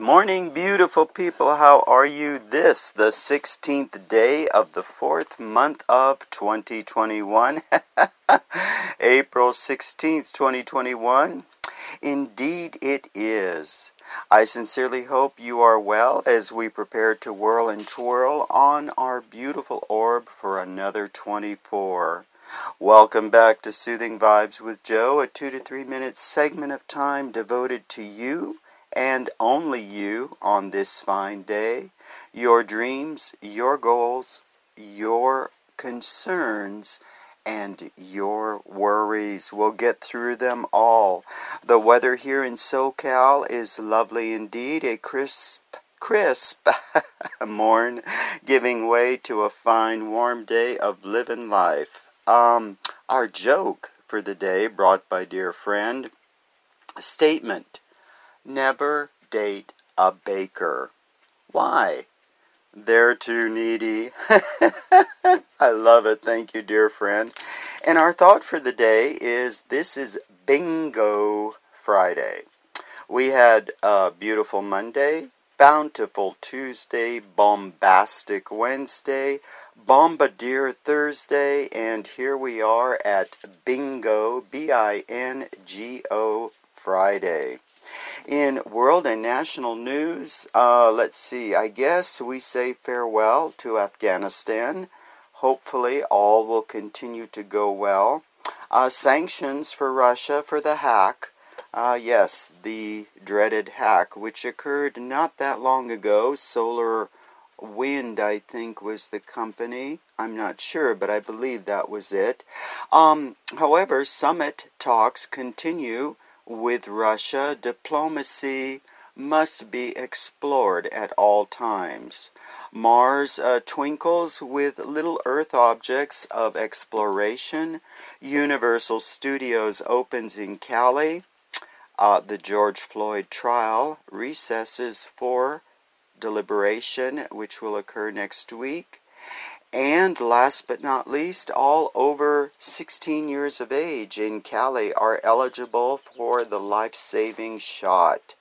morning, beautiful people. How are you this, the 16th day of the fourth month of 2021? April 16th, 2021. Indeed, it is. I sincerely hope you are well as we prepare to whirl and twirl on our beautiful orb for another 24. Welcome back to Soothing Vibes with Joe, a two to three minute segment of time devoted to you and only you on this fine day. Your dreams, your goals, your concerns, and your worries. We'll get through them all. The weather here in SoCal is lovely indeed, a crisp crisp morn giving way to a fine warm day of living life. Um, our joke for the day, brought by dear friend, statement: Never date a baker. Why? They're too needy. I love it. Thank you, dear friend. And our thought for the day is this is Bingo Friday. We had a beautiful Monday, bountiful Tuesday, bombastic Wednesday, Bombardier Thursday, and here we are at Bingo, B I N G O Friday. In world and national news, uh, let's see, I guess we say farewell to Afghanistan. Hopefully, all will continue to go well. Uh, sanctions for Russia for the hack. Uh, yes, the dreaded hack, which occurred not that long ago. Solar Wind, I think, was the company. I'm not sure, but I believe that was it. Um, however, summit talks continue with Russia. Diplomacy must be explored at all times. Mars uh, twinkles with little Earth objects of exploration. Universal Studios opens in Cali. Uh, the George Floyd trial recesses for deliberation, which will occur next week. And last but not least, all over 16 years of age in Cali are eligible for the life saving shot.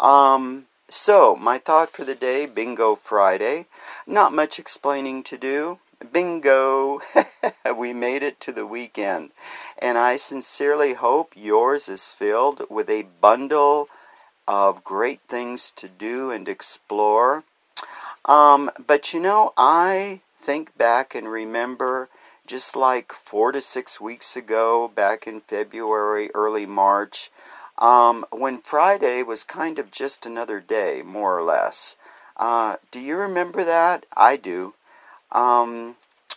Um, so, my thought for the day Bingo Friday. Not much explaining to do. Bingo! we made it to the weekend. And I sincerely hope yours is filled with a bundle of great things to do and explore. Um, but you know, I think back and remember just like four to six weeks ago, back in February, early March, um, when Friday was kind of just another day, more or less. Uh, do you remember that? I do. Um,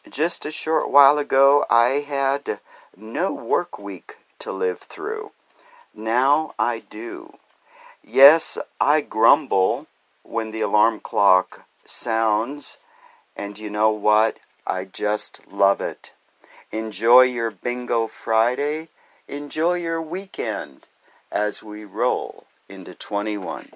just a short while ago, I had no work week to live through. Now I do. Yes, I grumble when the alarm clock sounds, and you know what? I just love it. Enjoy your Bingo Friday. Enjoy your weekend as we roll into 21.